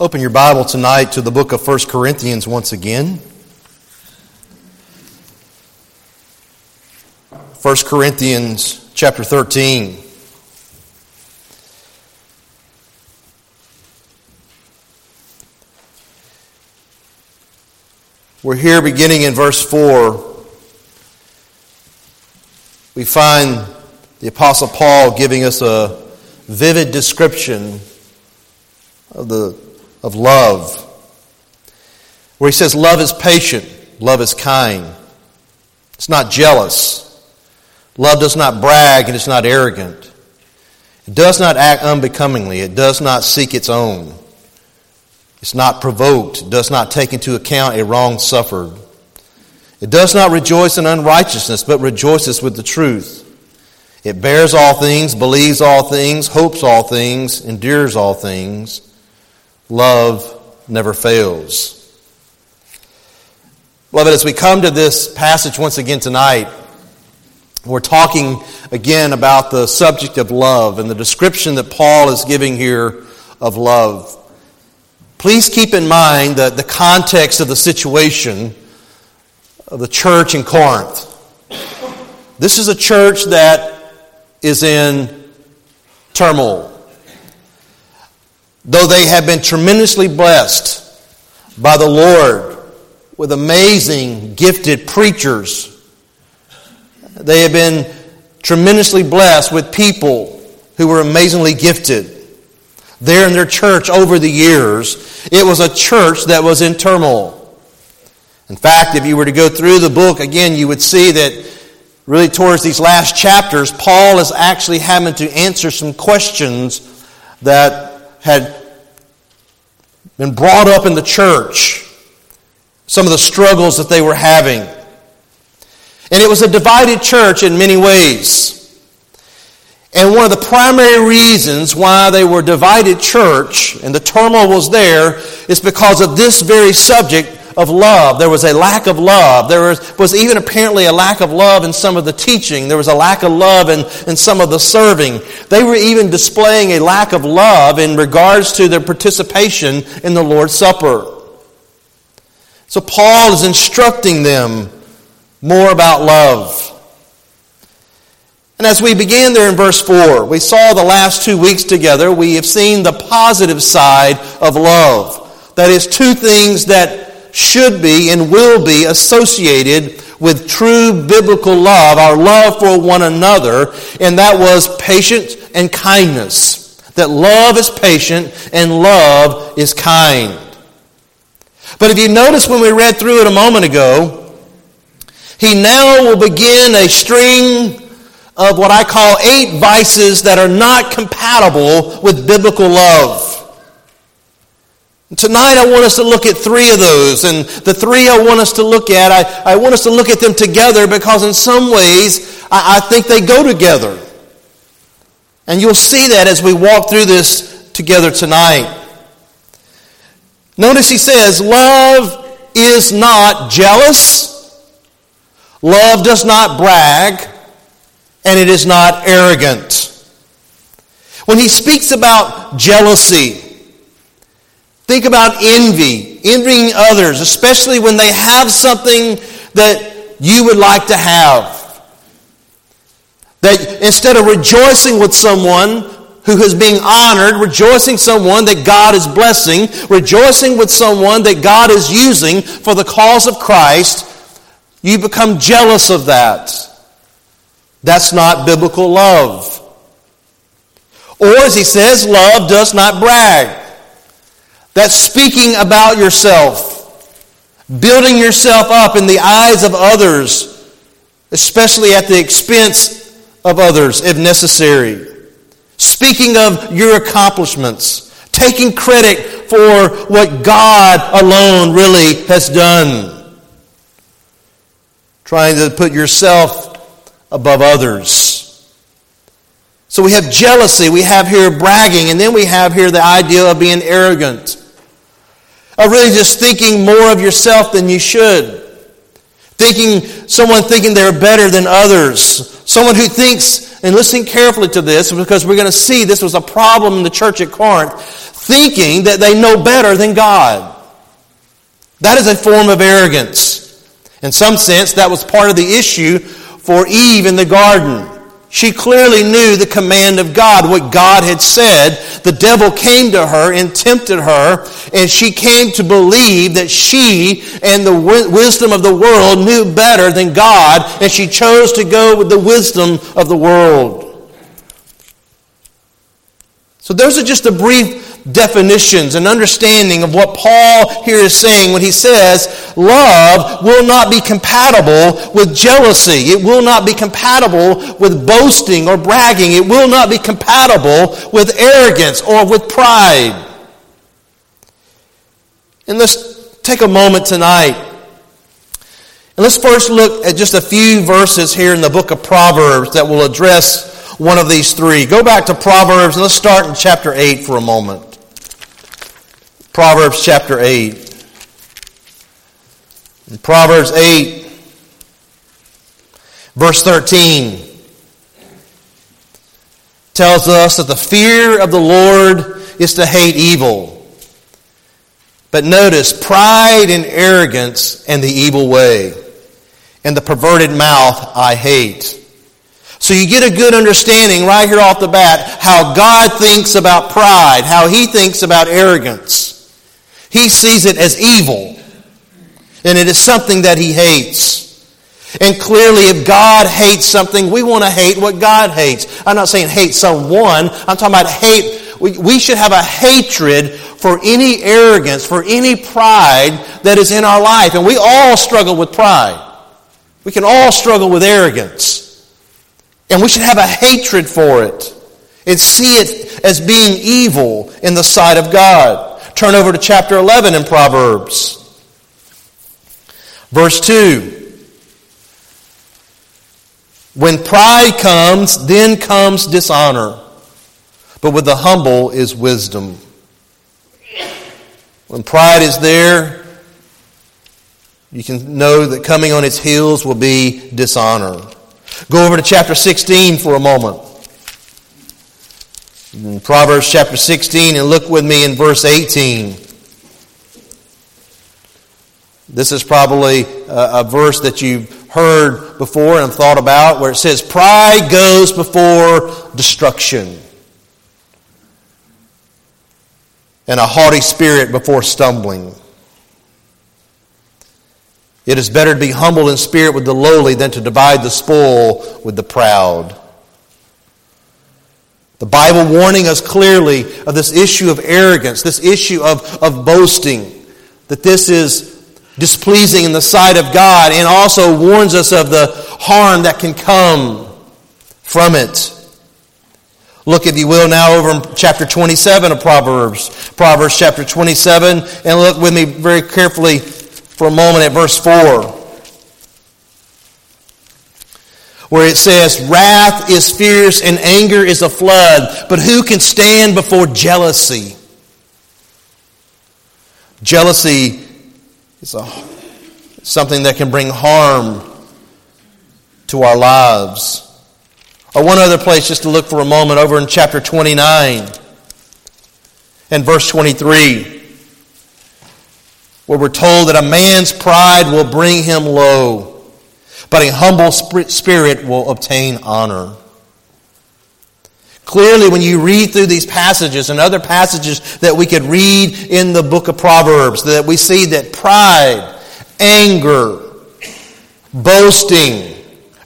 Open your Bible tonight to the book of 1 Corinthians once again. 1 Corinthians chapter 13. We're here beginning in verse 4. We find the Apostle Paul giving us a vivid description of the of love, where he says, Love is patient, love is kind, it's not jealous, love does not brag, and it's not arrogant. It does not act unbecomingly, it does not seek its own. It's not provoked, it does not take into account a wrong suffered. It does not rejoice in unrighteousness, but rejoices with the truth. It bears all things, believes all things, hopes all things, endures all things. Love never fails. Beloved, as we come to this passage once again tonight, we're talking again about the subject of love and the description that Paul is giving here of love. Please keep in mind that the context of the situation of the church in Corinth. This is a church that is in turmoil though they have been tremendously blessed by the Lord with amazing, gifted preachers, they have been tremendously blessed with people who were amazingly gifted. There in their church over the years, it was a church that was in turmoil. In fact, if you were to go through the book again, you would see that really towards these last chapters, Paul is actually having to answer some questions that had been brought up in the church, some of the struggles that they were having. And it was a divided church in many ways. And one of the primary reasons why they were divided church and the turmoil was there is because of this very subject of love. There was a lack of love. There was, was even apparently a lack of love in some of the teaching. There was a lack of love in, in some of the serving. They were even displaying a lack of love in regards to their participation in the Lord's Supper. So Paul is instructing them more about love. And as we began there in verse 4, we saw the last two weeks together, we have seen the positive side of love. That is, two things that should be and will be associated with true biblical love, our love for one another, and that was patience and kindness. That love is patient and love is kind. But if you notice when we read through it a moment ago, he now will begin a string of what I call eight vices that are not compatible with biblical love. Tonight, I want us to look at three of those. And the three I want us to look at, I, I want us to look at them together because, in some ways, I, I think they go together. And you'll see that as we walk through this together tonight. Notice he says, Love is not jealous, love does not brag, and it is not arrogant. When he speaks about jealousy, Think about envy, envying others, especially when they have something that you would like to have. That instead of rejoicing with someone who is being honored, rejoicing someone that God is blessing, rejoicing with someone that God is using for the cause of Christ, you become jealous of that. That's not biblical love. Or as he says, love does not brag. That's speaking about yourself, building yourself up in the eyes of others, especially at the expense of others if necessary. Speaking of your accomplishments, taking credit for what God alone really has done. Trying to put yourself above others. So we have jealousy, we have here bragging, and then we have here the idea of being arrogant. Of really just thinking more of yourself than you should. Thinking, someone thinking they're better than others. Someone who thinks, and listen carefully to this because we're going to see this was a problem in the church at Corinth, thinking that they know better than God. That is a form of arrogance. In some sense, that was part of the issue for Eve in the garden. She clearly knew the command of God, what God had said. The devil came to her and tempted her, and she came to believe that she and the wisdom of the world knew better than God, and she chose to go with the wisdom of the world. So, those are just a brief definitions and understanding of what Paul here is saying when he says love will not be compatible with jealousy. It will not be compatible with boasting or bragging. It will not be compatible with arrogance or with pride. And let's take a moment tonight. And let's first look at just a few verses here in the book of Proverbs that will address one of these three. Go back to Proverbs and let's start in chapter 8 for a moment. Proverbs chapter 8. In Proverbs 8, verse 13, tells us that the fear of the Lord is to hate evil. But notice pride and arrogance and the evil way, and the perverted mouth I hate. So you get a good understanding right here off the bat how God thinks about pride, how he thinks about arrogance. He sees it as evil, and it is something that he hates. And clearly, if God hates something, we want to hate what God hates. I'm not saying hate someone, I'm talking about hate. We, we should have a hatred for any arrogance, for any pride that is in our life. And we all struggle with pride. We can all struggle with arrogance. And we should have a hatred for it and see it as being evil in the sight of God. Turn over to chapter 11 in Proverbs. Verse 2. When pride comes, then comes dishonor. But with the humble is wisdom. When pride is there, you can know that coming on its heels will be dishonor. Go over to chapter 16 for a moment. In Proverbs chapter 16, and look with me in verse 18. This is probably a, a, verse that you've heard before and thought about where it says, Pride goes before destruction, and a haughty spirit before stumbling. It is better to be humble in spirit with the lowly than to divide the spoil with the proud. The Bible warning us clearly of this issue of arrogance, this issue of, of boasting, that this is displeasing in the sight of God, and also warns us of the harm that can come from it. Look, if you will, now over in chapter 27 of Proverbs. Proverbs chapter 27, and look with me very carefully for a moment at verse 4. Where it says, Wrath is fierce and anger is a flood, but who can stand before jealousy? Jealousy is a, something that can bring harm to our lives. Or one other place just to look for a moment over in chapter 29 and verse 23 where we're told that a man's pride will bring him low but a humble spirit will obtain honor. Clearly, when you read through these passages and other passages that we could read in the book of Proverbs, that we see that pride, anger, boasting,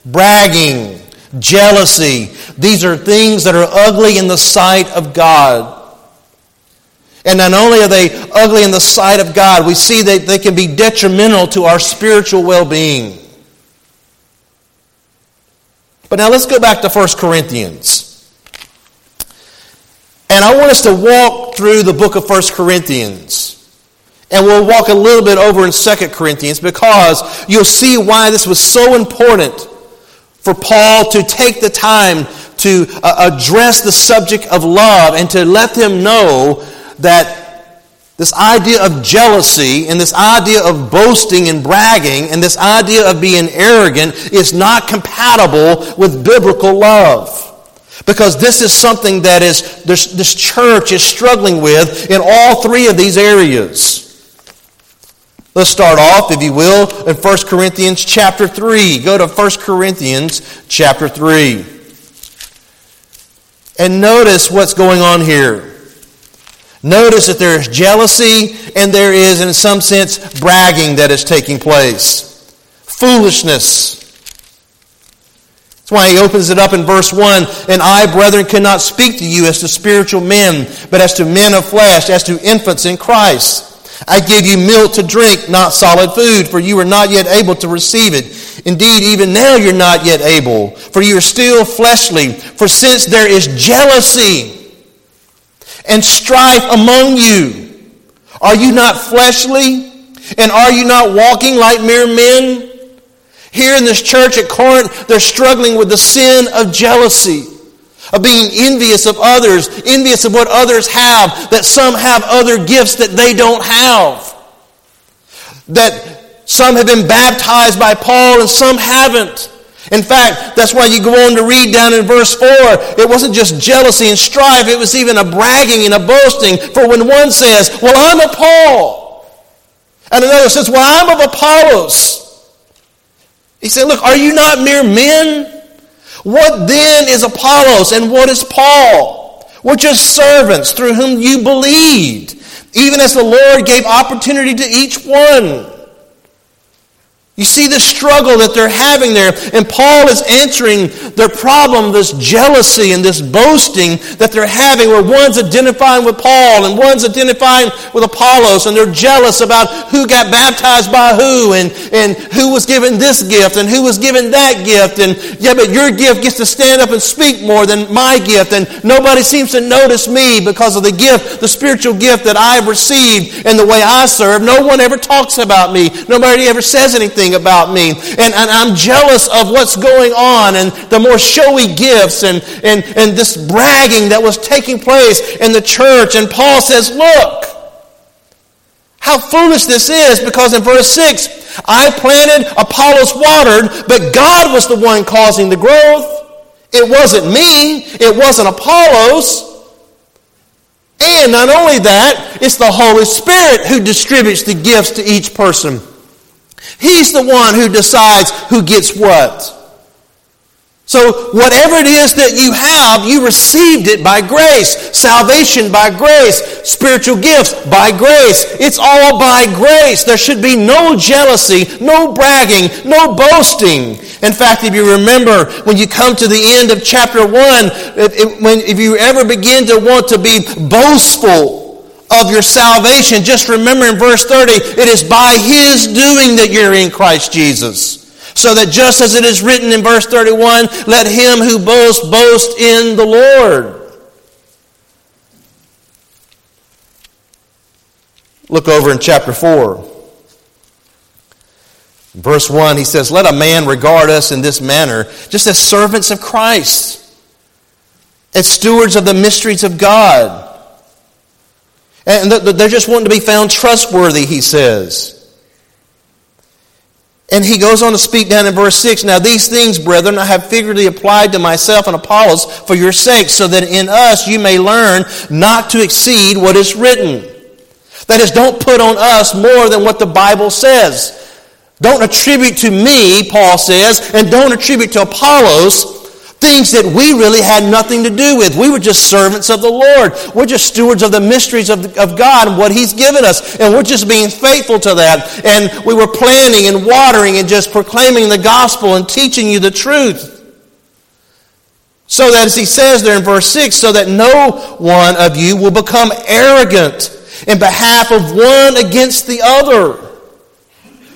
bragging, jealousy, these are things that are ugly in the sight of God. And not only are they ugly in the sight of God, we see that they can be detrimental to our spiritual well being. But now let's go back to 1 Corinthians. And I want us to walk through the book of 1 Corinthians. And we'll walk a little bit over in 2 Corinthians because you'll see why this was so important for Paul to take the time to uh, address the subject of love and to let them know that this idea of jealousy and this idea of boasting and bragging and this idea of being arrogant is not compatible with biblical love. Because this is something that is this, this church is struggling with in all three of these areas. Let's start off, if you will, in 1 Corinthians chapter 3. Go to 1 Corinthians chapter 3. And notice what's going on here. Notice that there is jealousy and there is, in some sense, bragging that is taking place. Foolishness. That's why he opens it up in verse 1 And I, brethren, cannot speak to you as to spiritual men, but as to men of flesh, as to infants in Christ. I give you milk to drink, not solid food, for you are not yet able to receive it. Indeed, even now you're not yet able, for you are still fleshly. For since there is jealousy, and strife among you. Are you not fleshly? And are you not walking like mere men? Here in this church at Corinth, they're struggling with the sin of jealousy, of being envious of others, envious of what others have, that some have other gifts that they don't have. That some have been baptized by Paul and some haven't. In fact, that's why you go on to read down in verse 4. It wasn't just jealousy and strife, it was even a bragging and a boasting. For when one says, Well, I'm of Paul, and another says, Well, I'm of Apollos. He said, Look, are you not mere men? What then is Apollos and what is Paul? We're just servants through whom you believed, even as the Lord gave opportunity to each one. You see the struggle that they're having there. And Paul is answering their problem, this jealousy and this boasting that they're having, where one's identifying with Paul and one's identifying with Apollos, and they're jealous about who got baptized by who and, and who was given this gift and who was given that gift. And yeah, but your gift gets to stand up and speak more than my gift. And nobody seems to notice me because of the gift, the spiritual gift that I've received and the way I serve. No one ever talks about me. Nobody ever says anything about me. And, and I'm jealous of what's going on and the more showy gifts and, and, and this bragging that was taking place in the church. And Paul says, Look, how foolish this is because in verse 6, I planted, Apollos watered, but God was the one causing the growth. It wasn't me, it wasn't Apollos. And not only that, it's the Holy Spirit who distributes the gifts to each person. He's the one who decides who gets what. So, whatever it is that you have, you received it by grace. Salvation by grace. Spiritual gifts by grace. It's all by grace. There should be no jealousy, no bragging, no boasting. In fact, if you remember, when you come to the end of chapter 1, if, when, if you ever begin to want to be boastful, of your salvation, just remember in verse 30, it is by His doing that you're in Christ Jesus. So that just as it is written in verse 31, let him who boasts boast in the Lord. Look over in chapter 4. Verse 1, he says, Let a man regard us in this manner, just as servants of Christ, as stewards of the mysteries of God. And they're just wanting to be found trustworthy, he says. And he goes on to speak down in verse 6 Now, these things, brethren, I have figuratively applied to myself and Apollos for your sake, so that in us you may learn not to exceed what is written. That is, don't put on us more than what the Bible says. Don't attribute to me, Paul says, and don't attribute to Apollos Things that we really had nothing to do with. We were just servants of the Lord. We're just stewards of the mysteries of, of God and what He's given us. And we're just being faithful to that. And we were planting and watering and just proclaiming the gospel and teaching you the truth. So that, as he says there in verse 6, so that no one of you will become arrogant in behalf of one against the other.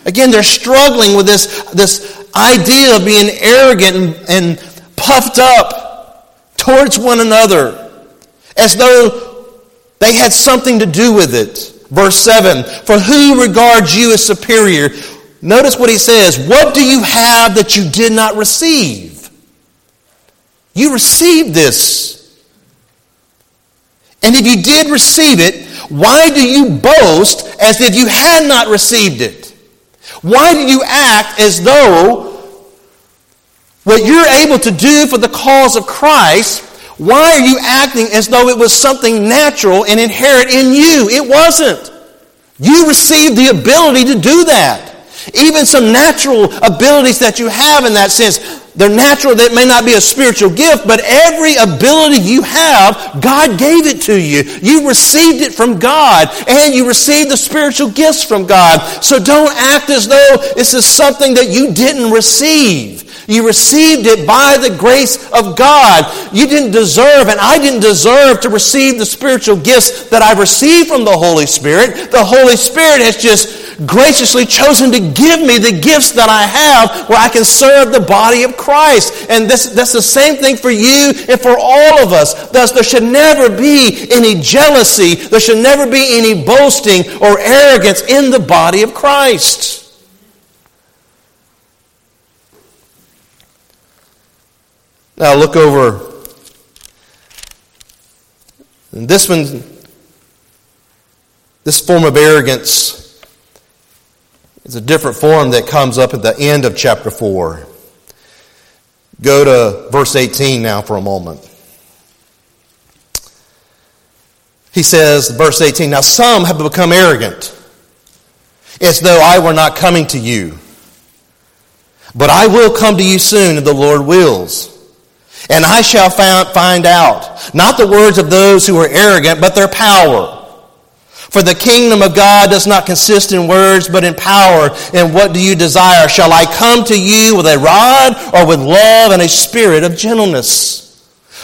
Again, they're struggling with this, this idea of being arrogant and, and puffed up towards one another as though they had something to do with it. Verse 7 For who regards you as superior? Notice what he says. What do you have that you did not receive? You received this. And if you did receive it, why do you boast as if you had not received it? Why do you act as though what you're able to do for the cause of Christ Why are you acting as though it was something natural and inherent in you? It wasn't. You received the ability to do that. Even some natural abilities that you have in that sense, they're natural, that may not be a spiritual gift, but every ability you have, God gave it to you. You received it from God, and you received the spiritual gifts from God. So don't act as though this is something that you didn't receive. You received it by the grace of God. You didn't deserve, and I didn't deserve to receive the spiritual gifts that I've received from the Holy Spirit. The Holy Spirit has just graciously chosen to give me the gifts that I have where I can serve the body of Christ. And this, that's the same thing for you and for all of us. Thus, there should never be any jealousy. There should never be any boasting or arrogance in the body of Christ. Now look over. And this one, this form of arrogance is a different form that comes up at the end of chapter 4. Go to verse 18 now for a moment. He says, verse 18, Now some have become arrogant, as though I were not coming to you. But I will come to you soon, if the Lord wills. And I shall find out, not the words of those who are arrogant, but their power. For the kingdom of God does not consist in words, but in power. And what do you desire? Shall I come to you with a rod or with love and a spirit of gentleness?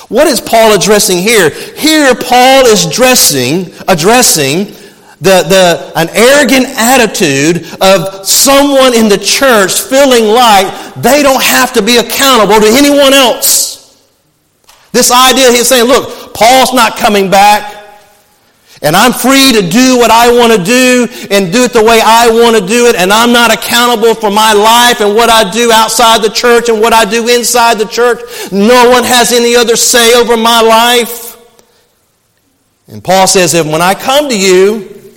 What is Paul addressing here? Here, Paul is dressing, addressing the, the, an arrogant attitude of someone in the church feeling like they don't have to be accountable to anyone else. This idea, he's saying, look, Paul's not coming back. And I'm free to do what I want to do and do it the way I want to do it. And I'm not accountable for my life and what I do outside the church and what I do inside the church. No one has any other say over my life. And Paul says that when I come to you,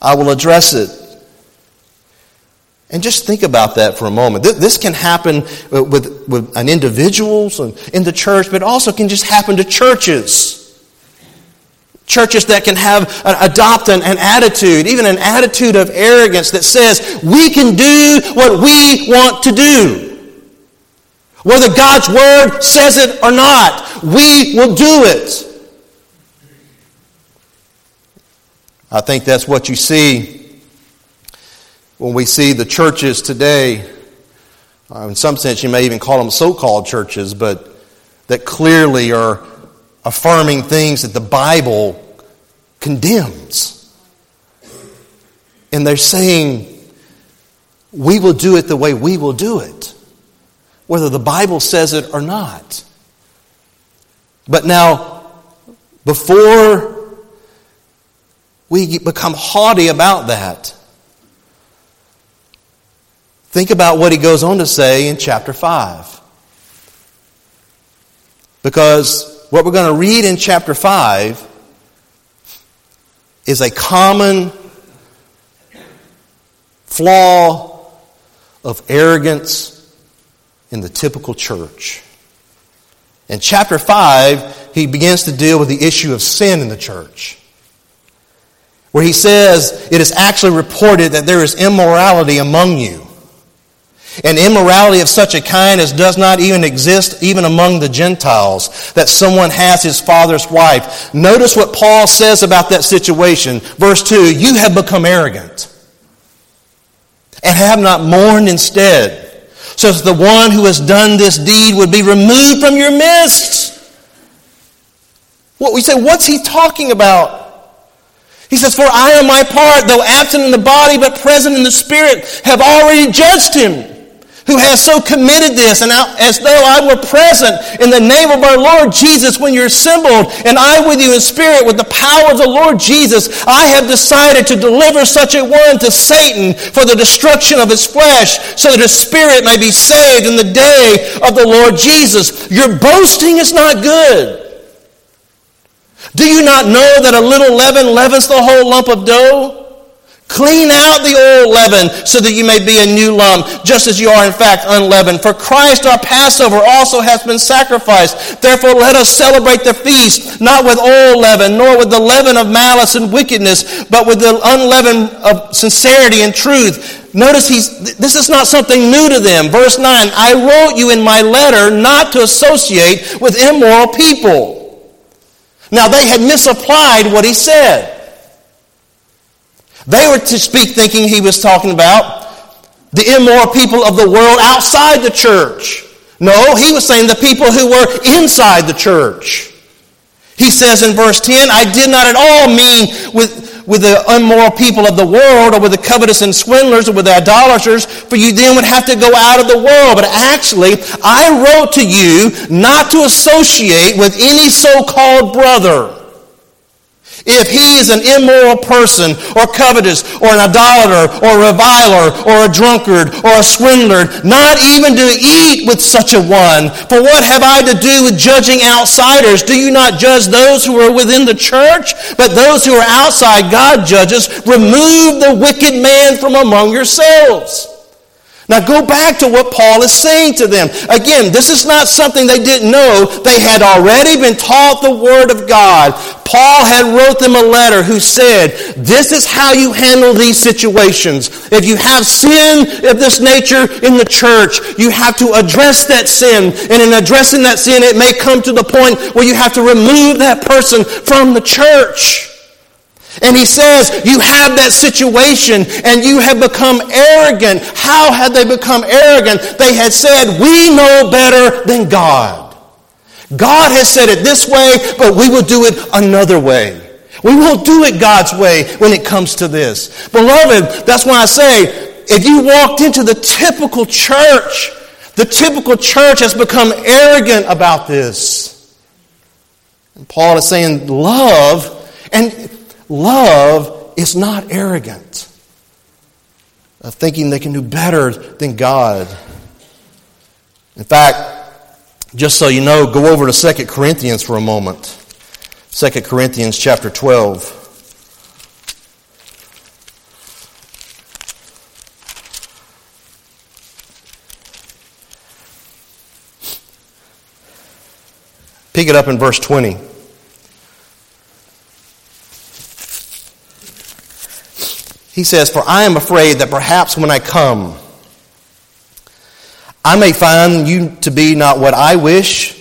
I will address it and just think about that for a moment. This can happen uh, with, with an individual in the church, but also can just happen to churches. Churches that can have adopt an, an attitude, even an attitude of arrogance that says we can do what we want to do. Whether God's word says it or not, we will do it. I think that's what you see when we see the churches today, uh, in some sense, you may even call them so called churches, but that clearly are affirming things that the Bible condemns. And they're saying, we will do it the way we will do it, whether the Bible says it or not. But now, before we become haughty about that, Think about what he goes on to say in chapter 5. Because what we're going to read in chapter 5 is a common flaw of arrogance in the typical church. In chapter 5, he begins to deal with the issue of sin in the church. Where he says, It is actually reported that there is immorality among you and immorality of such a kind as does not even exist even among the Gentiles, that someone has his father's wife. Notice what Paul says about that situation. Verse 2 You have become arrogant and have not mourned instead, so that the one who has done this deed would be removed from your midst. What we say, what's he talking about? He says, For I on my part, though absent in the body but present in the spirit, have already judged him who has so committed this, and as though I were present in the name of our Lord Jesus when you're assembled, and I with you in spirit with the power of the Lord Jesus, I have decided to deliver such a one to Satan for the destruction of his flesh, so that his spirit may be saved in the day of the Lord Jesus. Your boasting is not good. Do you not know that a little leaven leavens the whole lump of dough? Clean out the old leaven so that you may be a new lump, just as you are in fact unleavened. For Christ our Passover also has been sacrificed. Therefore let us celebrate the feast, not with old leaven, nor with the leaven of malice and wickedness, but with the unleavened of sincerity and truth. Notice he's, this is not something new to them. Verse 9, I wrote you in my letter not to associate with immoral people. Now they had misapplied what he said. They were to speak thinking he was talking about the immoral people of the world outside the church. No, he was saying the people who were inside the church. He says in verse 10, I did not at all mean with, with the immoral people of the world or with the covetous and swindlers or with the idolaters, for you then would have to go out of the world. But actually, I wrote to you not to associate with any so-called brother if he is an immoral person, or covetous, or an idolater, or a reviler, or a drunkard, or a swindler, not even to eat with such a one. For what have I to do with judging outsiders? Do you not judge those who are within the church? But those who are outside, God judges. Remove the wicked man from among yourselves. Now go back to what Paul is saying to them. Again, this is not something they didn't know. They had already been taught the Word of God. Paul had wrote them a letter who said, this is how you handle these situations. If you have sin of this nature in the church, you have to address that sin. And in addressing that sin, it may come to the point where you have to remove that person from the church. And he says, You have that situation and you have become arrogant. How had they become arrogant? They had said, We know better than God. God has said it this way, but we will do it another way. We won't do it God's way when it comes to this. Beloved, that's why I say, if you walked into the typical church, the typical church has become arrogant about this. And Paul is saying, love, and Love is not arrogant of thinking they can do better than God. In fact, just so you know, go over to 2 Corinthians for a moment. 2 Corinthians chapter 12. Pick it up in verse 20. He says, For I am afraid that perhaps when I come, I may find you to be not what I wish,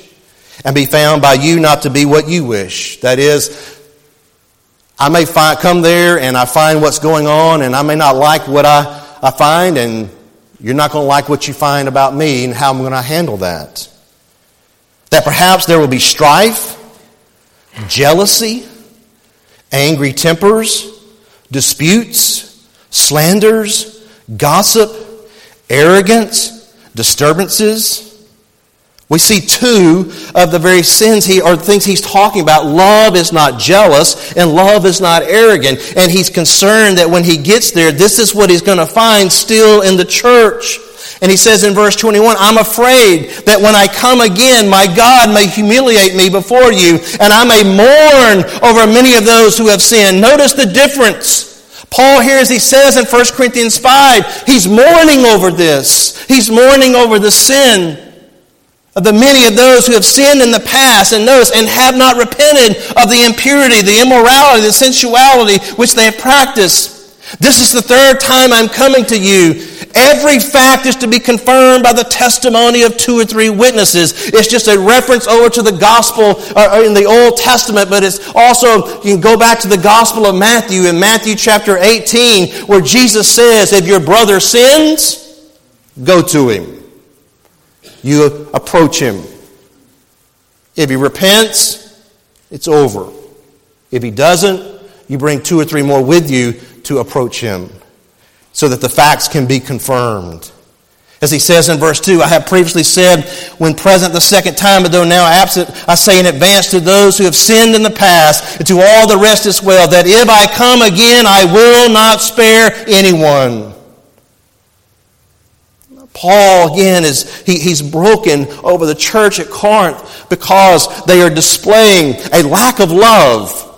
and be found by you not to be what you wish. That is, I may find, come there and I find what's going on, and I may not like what I, I find, and you're not going to like what you find about me and how I'm going to handle that. That perhaps there will be strife, jealousy, angry tempers, disputes, slanders, gossip, arrogance, disturbances. We see two of the very sins he or things he's talking about. Love is not jealous and love is not arrogant. And he's concerned that when he gets there, this is what he's going to find still in the church. And he says in verse 21, I'm afraid that when I come again, my God may humiliate me before you, and I may mourn over many of those who have sinned. Notice the difference. Paul here, as he says in 1 Corinthians 5, he's mourning over this. He's mourning over the sin of the many of those who have sinned in the past and notice and have not repented of the impurity, the immorality, the sensuality which they have practiced. This is the third time I'm coming to you. Every fact is to be confirmed by the testimony of two or three witnesses. It's just a reference over to the gospel uh, in the Old Testament, but it's also, you can go back to the gospel of Matthew in Matthew chapter 18, where Jesus says, If your brother sins, go to him. You approach him. If he repents, it's over. If he doesn't, you bring two or three more with you to approach him so that the facts can be confirmed. As he says in verse 2, I have previously said, when present the second time, but though now absent, I say in advance to those who have sinned in the past, and to all the rest as well, that if I come again, I will not spare anyone. Paul, again, is he, he's broken over the church at Corinth because they are displaying a lack of love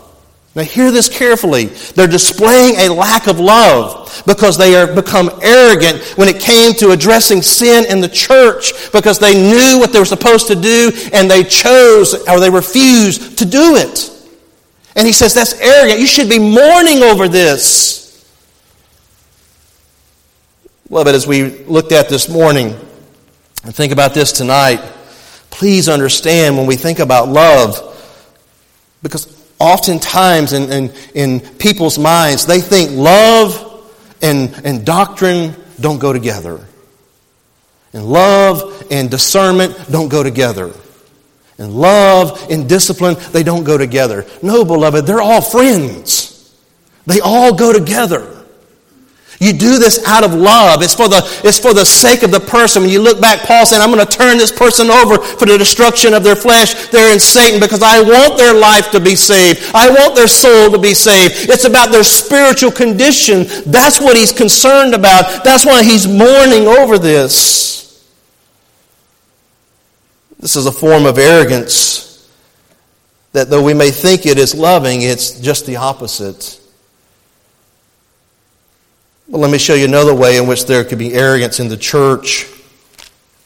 Now, hear this carefully. They're displaying a lack of love because they have become arrogant when it came to addressing sin in the church because they knew what they were supposed to do and they chose or they refused to do it. And he says, That's arrogant. You should be mourning over this. Well, but as we looked at this morning and think about this tonight, please understand when we think about love, because oftentimes in, in, in people's minds, they think love and, and doctrine don't go together. And love and discernment don't go together. And love and discipline, they don't go together. No, beloved, they're all friends. They all go together. You do this out of love. It's for the, it's for the sake of the person. When you look back, Paul saying, I'm going to turn this person over for the destruction of their flesh. They're in Satan because I want their life to be saved. I want their soul to be saved. It's about their spiritual condition. That's what he's concerned about. That's why he's mourning over this. This is a form of arrogance that though we may think it is loving, it's just the opposite. Well, let me show you another way in which there could be arrogance in the church.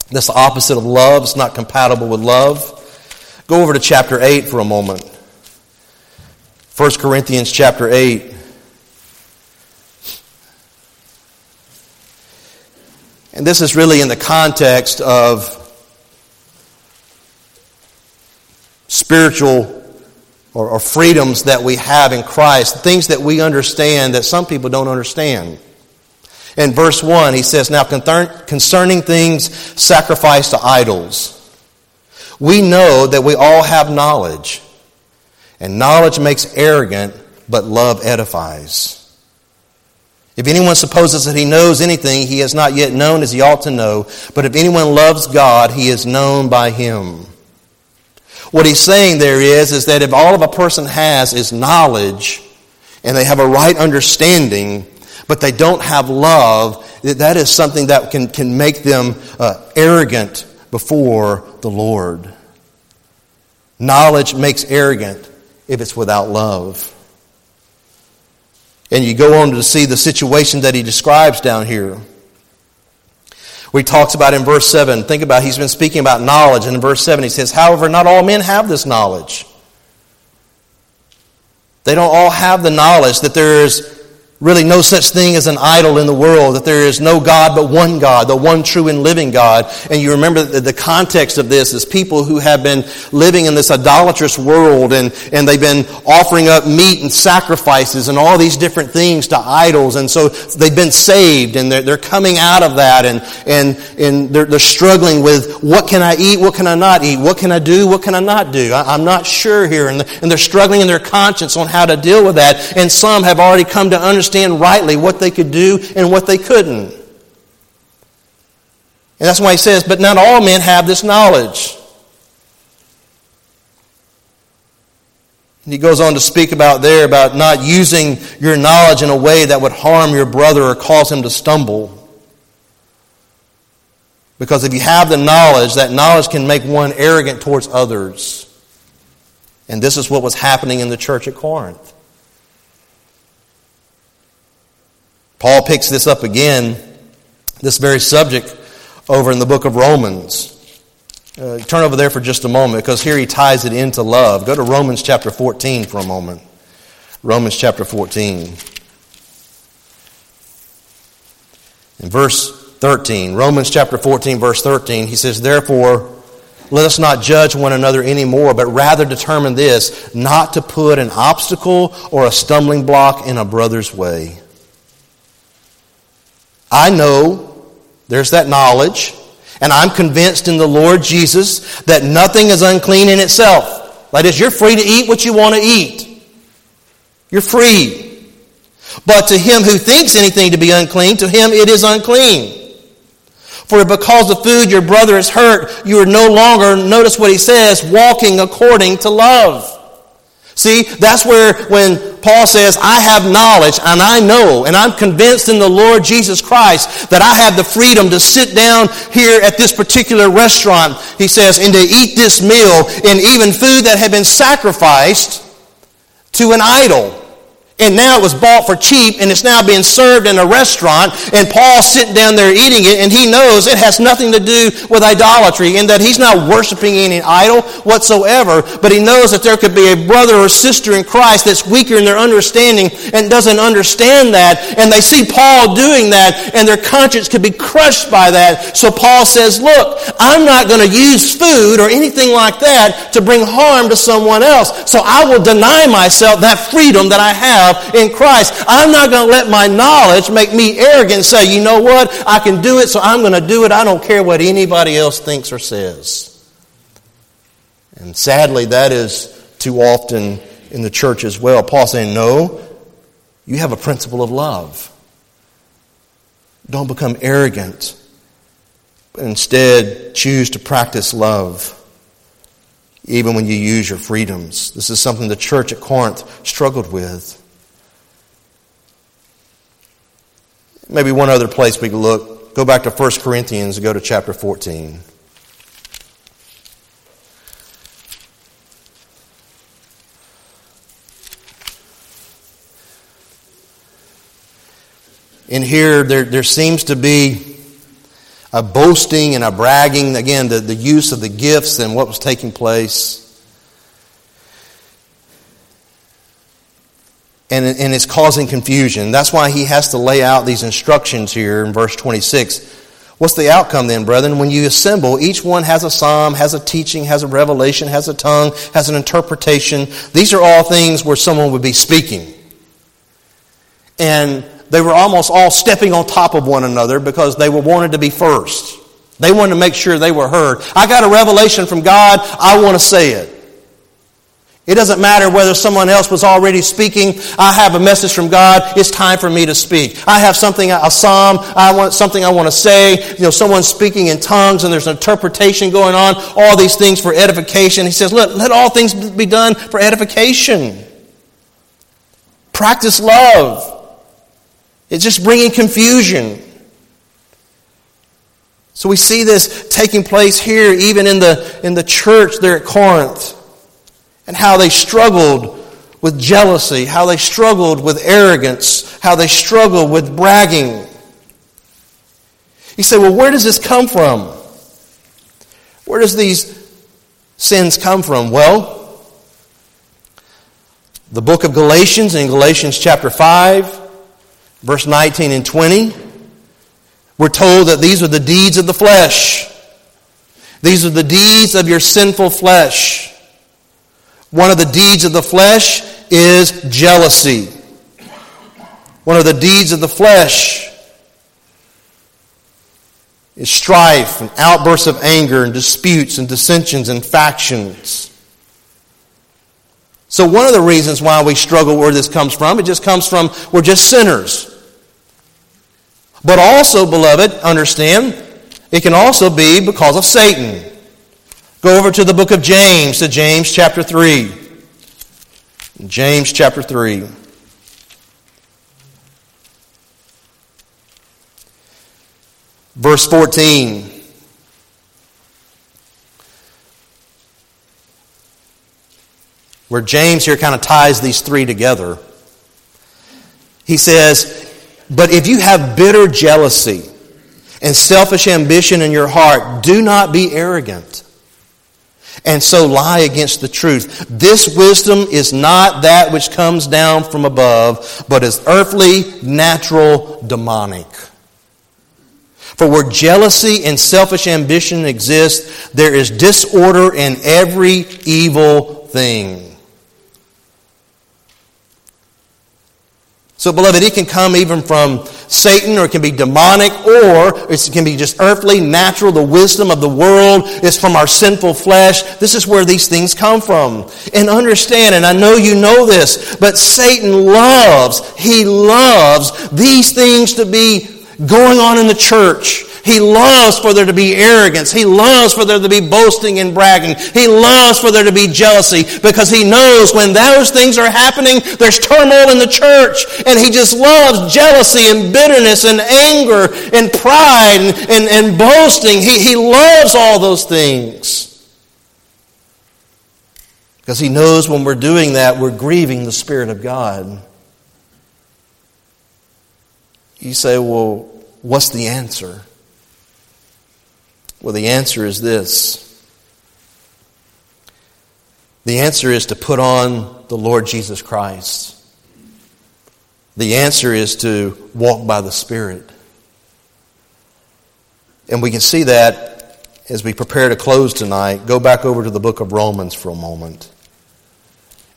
That's the opposite of love. It's not compatible with love. Go over to chapter 8 for a moment. 1 Corinthians chapter 8. And this is really in the context of spiritual or, or, freedoms that we have in Christ, things that we understand that some people don't understand. In verse 1, he says, Now concerning things sacrificed to idols, we know that we all have knowledge, and knowledge makes arrogant, but love edifies. If anyone supposes that he knows anything, he has not yet known as he ought to know. But if anyone loves God, he is known by him. What he's saying there is, is that if all of a person has is knowledge, and they have a right understanding, but they don't have love, that is something that can, can make them uh, arrogant before the Lord. Knowledge makes arrogant if it's without love. And you go on to see the situation that he describes down here. He talks about in verse 7, think about, he's been speaking about knowledge, and in verse 7 he says, However, not all men have this knowledge. They don't all have the knowledge that there is really no such thing as an idol in the world, that there is no God but one God, the one true and living God. And you remember that the context of this is people who have been living in this idolatrous world and, and they've been offering up meat and sacrifices and all these different things to idols. And so they've been saved and they're, they're coming out of that and, and, and they're, they're struggling with what can I eat, what can I not eat, what can I do, what can I not do. I, am not sure here. And, and they're struggling in their conscience on how to deal with that. And some have already come to understand understand rightly what they could do and what they couldn't. And that's why he says, But not all men have this knowledge. And he goes on to speak about there about not using your knowledge in a way that would harm your brother or cause him to stumble. Because if you have the knowledge, that knowledge can make one arrogant towards others. And this is what was happening in the church at Corinth. Paul picks this up again, this very subject, over in the book of Romans. Uh, turn over there for just a moment because here he ties it into love. Go to Romans chapter 14 for a moment. Romans chapter 14. In verse 13, Romans chapter 14, verse 13, he says, Therefore, let us not judge one another anymore, but rather determine this, not to put an obstacle or a stumbling block in a brother's way. I know, there's that knowledge, and I'm convinced in the Lord Jesus that nothing is unclean in itself. That is, you're free to eat what you want to eat. You're free. But to him who thinks anything to be unclean, to him it is unclean. For because of food your brother is hurt, you are no longer, notice what he says, walking according to love. See, that's where when Paul says, I have knowledge and I know and I'm convinced in the Lord Jesus Christ that I have the freedom to sit down here at this particular restaurant, he says, and to eat this meal and even food that had been sacrificed to an idol. And now it was bought for cheap and it's now being served in a restaurant. And Paul's sitting down there eating it and he knows it has nothing to do with idolatry and that he's not worshiping any idol whatsoever. But he knows that there could be a brother or sister in Christ that's weaker in their understanding and doesn't understand that. And they see Paul doing that and their conscience could be crushed by that. So Paul says, look, I'm not going to use food or anything like that to bring harm to someone else. So I will deny myself that freedom that I have in Christ. I'm not going to let my knowledge make me arrogant and say, you know what, I can do it, so I'm going to do it. I don't care what anybody else thinks or says. And sadly, that is too often in the church as well. Paul saying, no, you have a principle of love. Don't become arrogant, but instead choose to practice love even when you use your freedoms. This is something the church at Corinth struggled with. Maybe one other place we could look. Go back to 1 Corinthians and go to chapter 14. In here, there, there seems to be a boasting and a bragging, again, the, the use of the gifts and what was taking place. And, and it's causing confusion. That's why he has to lay out these instructions here in verse 26. What's the outcome then, brethren? When you assemble, each one has a psalm, has a teaching, has a revelation, has a tongue, has an interpretation. These are all things where someone would be speaking. And they were almost all stepping on top of one another because they were wanted to be first. They wanted to make sure they were heard. I got a revelation from God, I want to say it. It doesn't matter whether someone else was already speaking. I have a message from God. It's time for me to speak. I have something, a psalm. I want something I want to say. You know, someone's speaking in tongues and there's an interpretation going on. All these things for edification. He says, look, let all things be done for edification. Practice love. It's just bringing confusion. So we see this taking place here, even in the, in the church there at Corinth and how they struggled with jealousy, how they struggled with arrogance, how they struggled with bragging. You say, well, where does this come from? Where does these sins come from? Well, the book of Galatians in Galatians chapter 5, verse 19 and 20, we're told that these are the deeds of the flesh. These are the deeds of your sinful flesh. One of the deeds of the flesh is jealousy. One of the deeds of the flesh is strife and outbursts of anger and disputes and dissensions and factions. So, one of the reasons why we struggle where this comes from, it just comes from we're just sinners. But also, beloved, understand, it can also be because of Satan. Go over to the book of James, to James chapter 3. James chapter 3. Verse 14. Where James here kind of ties these three together. He says, But if you have bitter jealousy and selfish ambition in your heart, do not be arrogant and so lie against the truth. This wisdom is not that which comes down from above, but is earthly, natural, demonic. For where jealousy and selfish ambition exist, there is disorder in every evil thing. So, beloved, it can come even from Satan or it can be demonic or it can be just earthly, natural. The wisdom of the world is from our sinful flesh. This is where these things come from. And understand, and I know you know this, but Satan loves, he loves these things to be going on in the church. He loves for there to be arrogance. He loves for there to be boasting and bragging. He loves for there to be jealousy because he knows when those things are happening, there's turmoil in the church. And he just loves jealousy and bitterness and anger and pride and, and, and boasting. He, he loves all those things. Because he knows when we're doing that, we're grieving the Spirit of God. You say, well, what's the answer? Well, the answer is this. The answer is to put on the Lord Jesus Christ. The answer is to walk by the Spirit. And we can see that as we prepare to close tonight. Go back over to the book of Romans for a moment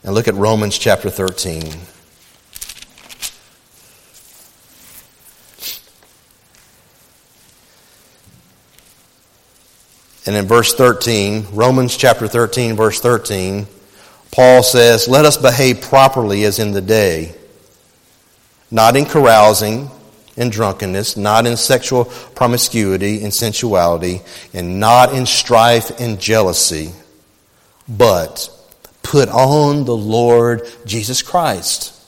and look at Romans chapter 13. And in verse 13, Romans chapter 13, verse 13, Paul says, Let us behave properly as in the day, not in carousing and drunkenness, not in sexual promiscuity and sensuality, and not in strife and jealousy, but put on the Lord Jesus Christ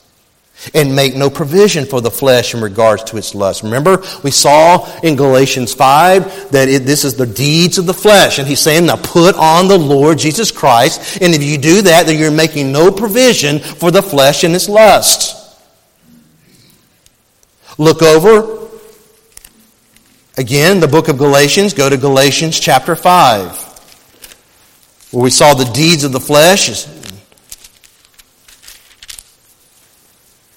and make no provision for the flesh in regards to its lust. Remember, we saw in Galatians 5 that it, this is the deeds of the flesh. And he's saying, now put on the Lord Jesus Christ. And if you do that, then you're making no provision for the flesh and its lust. Look over again the book of Galatians. Go to Galatians chapter 5 where we saw the deeds of the flesh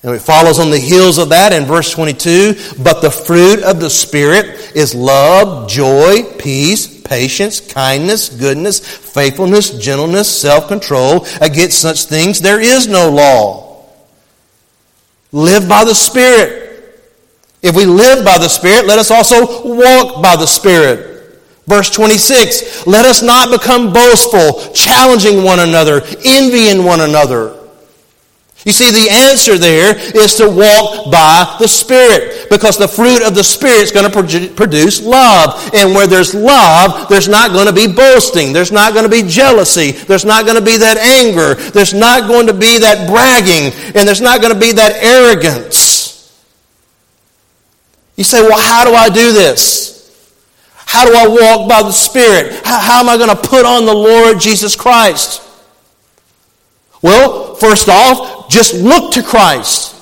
And it follows on the heels of that in verse 22. But the fruit of the Spirit is love, joy, peace, patience, kindness, goodness, faithfulness, gentleness, self control. Against such things there is no law. Live by the Spirit. If we live by the Spirit, let us also walk by the Spirit. Verse 26 Let us not become boastful, challenging one another, envying one another. You see, the answer there is to walk by the Spirit because the fruit of the Spirit is going to produce love. And where there's love, there's not going to be boasting. There's not going to be jealousy. There's not going to be that anger. There's not going to be that bragging. And there's not going to be that arrogance. You say, well, how do I do this? How do I walk by the Spirit? How, how am I going to put on the Lord Jesus Christ? Well, first off, just look to Christ.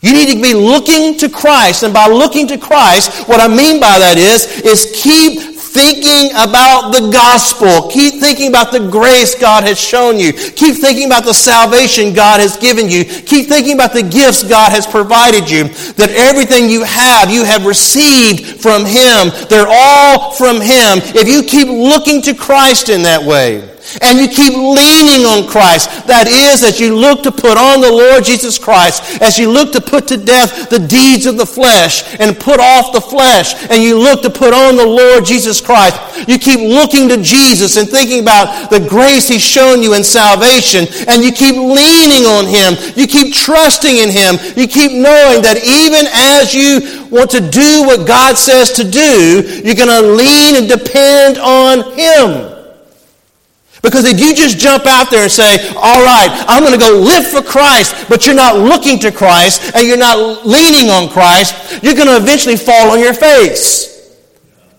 You need to be looking to Christ. And by looking to Christ, what I mean by that is, is keep thinking about the gospel. Keep thinking about the grace God has shown you. Keep thinking about the salvation God has given you. Keep thinking about the gifts God has provided you. That everything you have, you have received from Him. They're all from Him. If you keep looking to Christ in that way, and you keep leaning on Christ. That is, as you look to put on the Lord Jesus Christ, as you look to put to death the deeds of the flesh and put off the flesh, and you look to put on the Lord Jesus Christ. You keep looking to Jesus and thinking about the grace He's shown you in salvation, and you keep leaning on Him. You keep trusting in Him. You keep knowing that even as you want to do what God says to do, you're going to lean and depend on Him. Because if you just jump out there and say, all right, I'm going to go live for Christ, but you're not looking to Christ and you're not leaning on Christ, you're going to eventually fall on your face.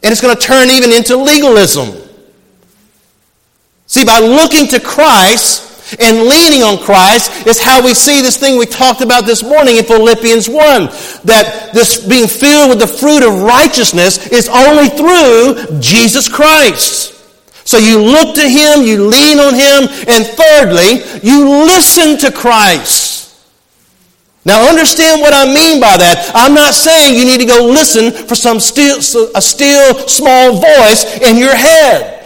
And it's going to turn even into legalism. See, by looking to Christ and leaning on Christ is how we see this thing we talked about this morning in Philippians 1. That this being filled with the fruit of righteousness is only through Jesus Christ. So you look to Him, you lean on Him, and thirdly, you listen to Christ. Now understand what I mean by that. I'm not saying you need to go listen for some still, a still small voice in your head.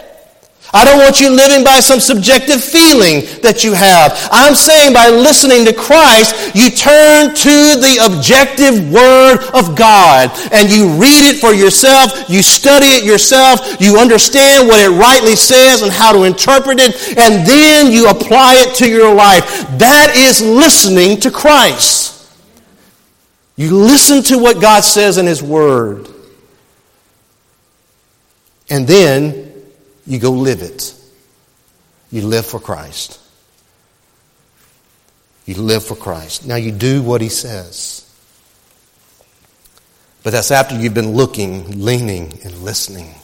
I don't want you living by some subjective feeling that you have. I'm saying by listening to Christ, you turn to the objective Word of God and you read it for yourself, you study it yourself, you understand what it rightly says and how to interpret it, and then you apply it to your life. That is listening to Christ. You listen to what God says in His Word. And then you go live it. You live for Christ. You live for Christ. Now you do what he says. But that's after you've been looking, leaning, and listening.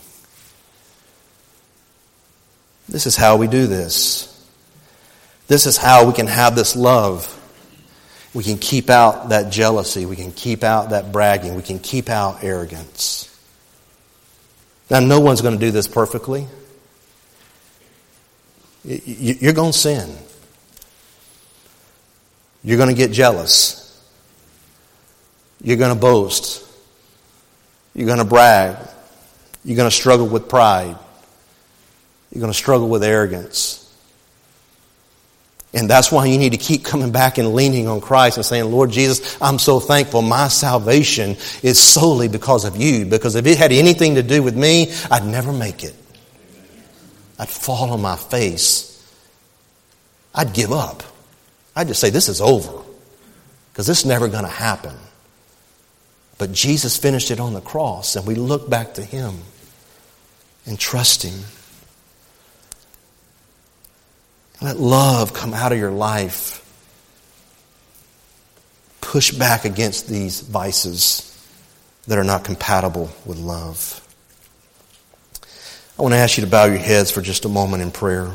This is how we do this. This is how we can have this love. We can keep out that jealousy. We can keep out that bragging. We can keep out arrogance. Now, no one's going to do this perfectly. You're going to sin. You're going to get jealous. You're going to boast. You're going to brag. You're going to struggle with pride. You're going to struggle with arrogance. And that's why you need to keep coming back and leaning on Christ and saying, Lord Jesus, I'm so thankful. My salvation is solely because of you. Because if it had anything to do with me, I'd never make it. I'd fall on my face. I'd give up. I'd just say, this is over. Because this is never going to happen. But Jesus finished it on the cross, and we look back to Him and trust Him. Let love come out of your life. Push back against these vices that are not compatible with love. I want to ask you to bow your heads for just a moment in prayer.